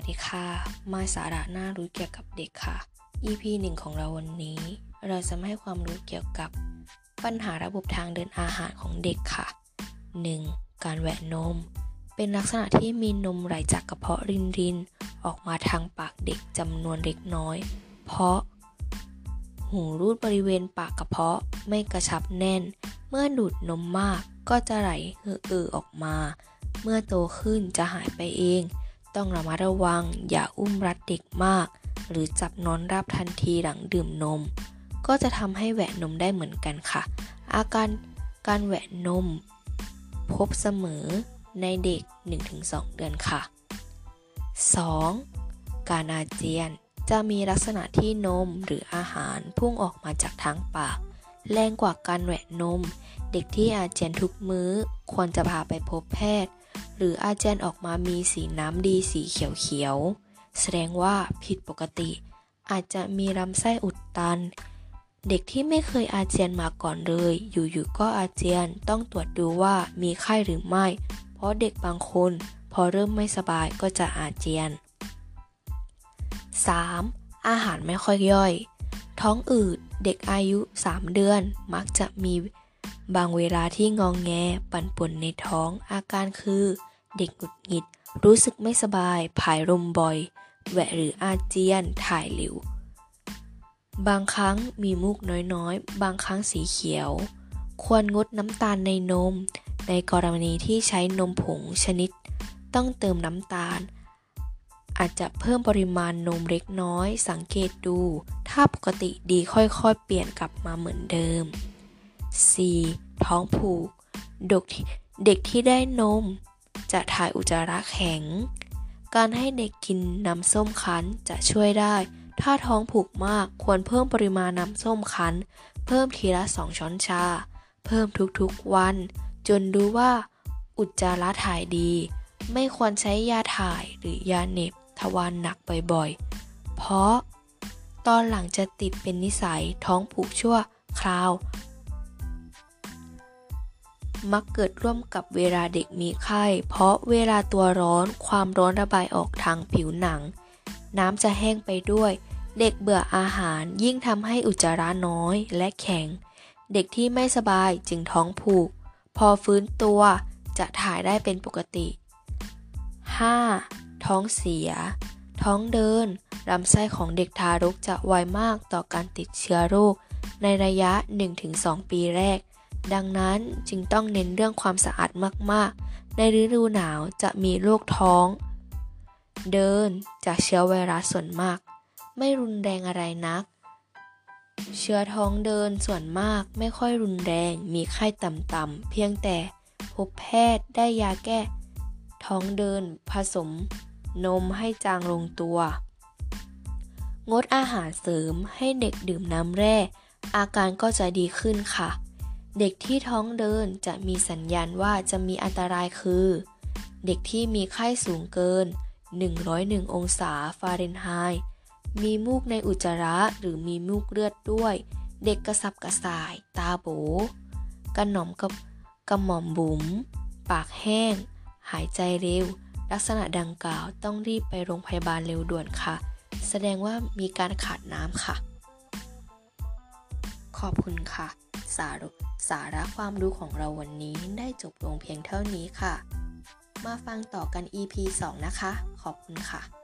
วัสดีค่ะ มาสาระน่ารู้เกี่ยวกับเด็กค่ะ EP หนึ่งของเราวันนี้ เราจะมาให้ความรู้เกี่ยวกับปัญหาระบบทางเดินอาหารของเด็กค่ะ 1. การแหวะนม เป็นลักษณะที่มีนมไหลจากกระเพาะรินรินออกมาทางปากเด็กจำนวนเล็กน้อย เพราะ หูรูดบริเวณปากกระเพาะไม่กระชับแน่น เมื่อดูดนมมากก็จะไหลเหือออกมา เมื่อโตขึ้นจะหายไปเอง ต้องระมัดระวัง อย่าอุ้มรัดเด็กมาก หรือจับนอนรับทันทีหลังดื่มนม ก็จะทำให้แหวะนมได้เหมือนกันค่ะ อาการการแหวะนม พบเสมอในเด็ก 1-2 เดือนค่ะ 2. การอาเจียนจะมีลักษณะที่นมหรืออาหารพุ่งออกมาจากทางปาก แรงกว่าการแหวะนม เด็กที่อาเจียนทุกมื้อ ควรจะพาไปพบแพทย์ หรืออาเจียนออกมามีสีน้ำดีสีเขียวๆ แสดงว่าผิดปกติ อาจจะมีลำไส้อุดตัน เด็กที่ไม่เคยอาเจียนมาก่อนเลย อยู่ๆก็อาเจียนต้องตรวจดูว่ามีไข้หรือไม่ เพราะเด็กบางคน พอเริ่มไม่สบายก็จะอาเจียน 3. อาหารไม่ค่อยย่อย ท้องอืดเด็กอายุ 3 เดือนมักจะมี บางเวลาที่งองแงปั่นป่วนในท้อง อาการคือ เด็กหงุดหงิด รู้สึกไม่สบาย ผายลมบ่อยแหวะหรืออาเจียน ถ่ายเหลวบางครั้งมีมูกน้อยๆ บางครั้งสีเขียว ควรงดน้ำตาลในนม ในกรณีที่ใช้นมผงชนิด ต้องเติมน้ำตาล อาจจะเพิ่มปริมาณนมเล็กน้อย สังเกตดู ถ้าปกติดีค่อยๆ เปลี่ยนกลับมาเหมือนเดิม 4. ท้องผูกเด็กเด็กที่ได้นม จะถ่ายอุจจาระแข็ง การให้เด็กกินน้ำส้มคั้นจะช่วยได้ ถ้าท้องผูกมากควรเพิ่มปริมาณน้ำส้มคั้น เพิ่มทีละสองช้อนชา เพิ่มทุกๆวัน จนรู้ว่า อุจจาระถ่ายดี ไม่ควรใช้ยาถ่ายหรือยาเน็บทวารหนักบ่อยๆ เพราะ ตอนหลังจะติดเป็นนิสัยท้องผูกชั่วคราว มักเกิดร่วมกับเวลาเด็กมีไข้ เพราะเวลาตัวร้อนความร้อนระบายออกทางผิวหนัง น้ำจะแห้งไปด้วย เด็กเบื่ออาหารยิ่งทำให้อุจจาระน้อยและแข็ง เด็กที่ไม่สบายจึงท้องผูก พอฟื้นตัวจะถ่ายได้เป็นปกติ 5. ท้องเสีย ท้องเดินลำไส้ของเด็กทารกจะไวมากต่อการติดเชื้อโรคในระยะ 1-2 ปีแรก ดังนั้นจึงต้องเน้นเรื่องความสะอาดมากๆ ในฤดูหนาวจะมีโรคท้อง เดินจากเชื้อไวรัสส่วนมาก ไม่รุนแรงอะไรนัก เชื้อท้องเดินส่วนมากไม่ค่อยรุนแรงมีไข้ต่ำๆเพียงแต่พบแพทย์ได้ยาแก้ ท้องเดินผสม นมให้จางลงตัว งดอาหารเสริมให้เด็กดื่มน้ำแร่ อาการก็จะดีขึ้นค่ะ เด็กที่ท้องเดินจะมีสัญญาณว่าจะมีอันตรายคือ เด็กที่มีไข้สูงเกิน 101 องศาฟาเรนไฮต์มีมูกในอุจจาระหรือมีมูกเลือดด้วย เด็กกระสับกระส่าย ตาโบกระหน่อมกับกระหม่อมบุ๋ม ปากแห้ง หายใจเร็ว ลักษณะดังกล่าวต้องรีบไปโรงพยาบาลเร็วด่วนค่ะ แสดงว่ามีการขาดน้ำค่ะ ขอบคุณค่ะ สาระสาระความรู้ของเราวันนี้ได้จบลงเพียงเท่านี้ค่ะ มาฟังต่อกัน EP 2 นะคะ ขอบคุณค่ะ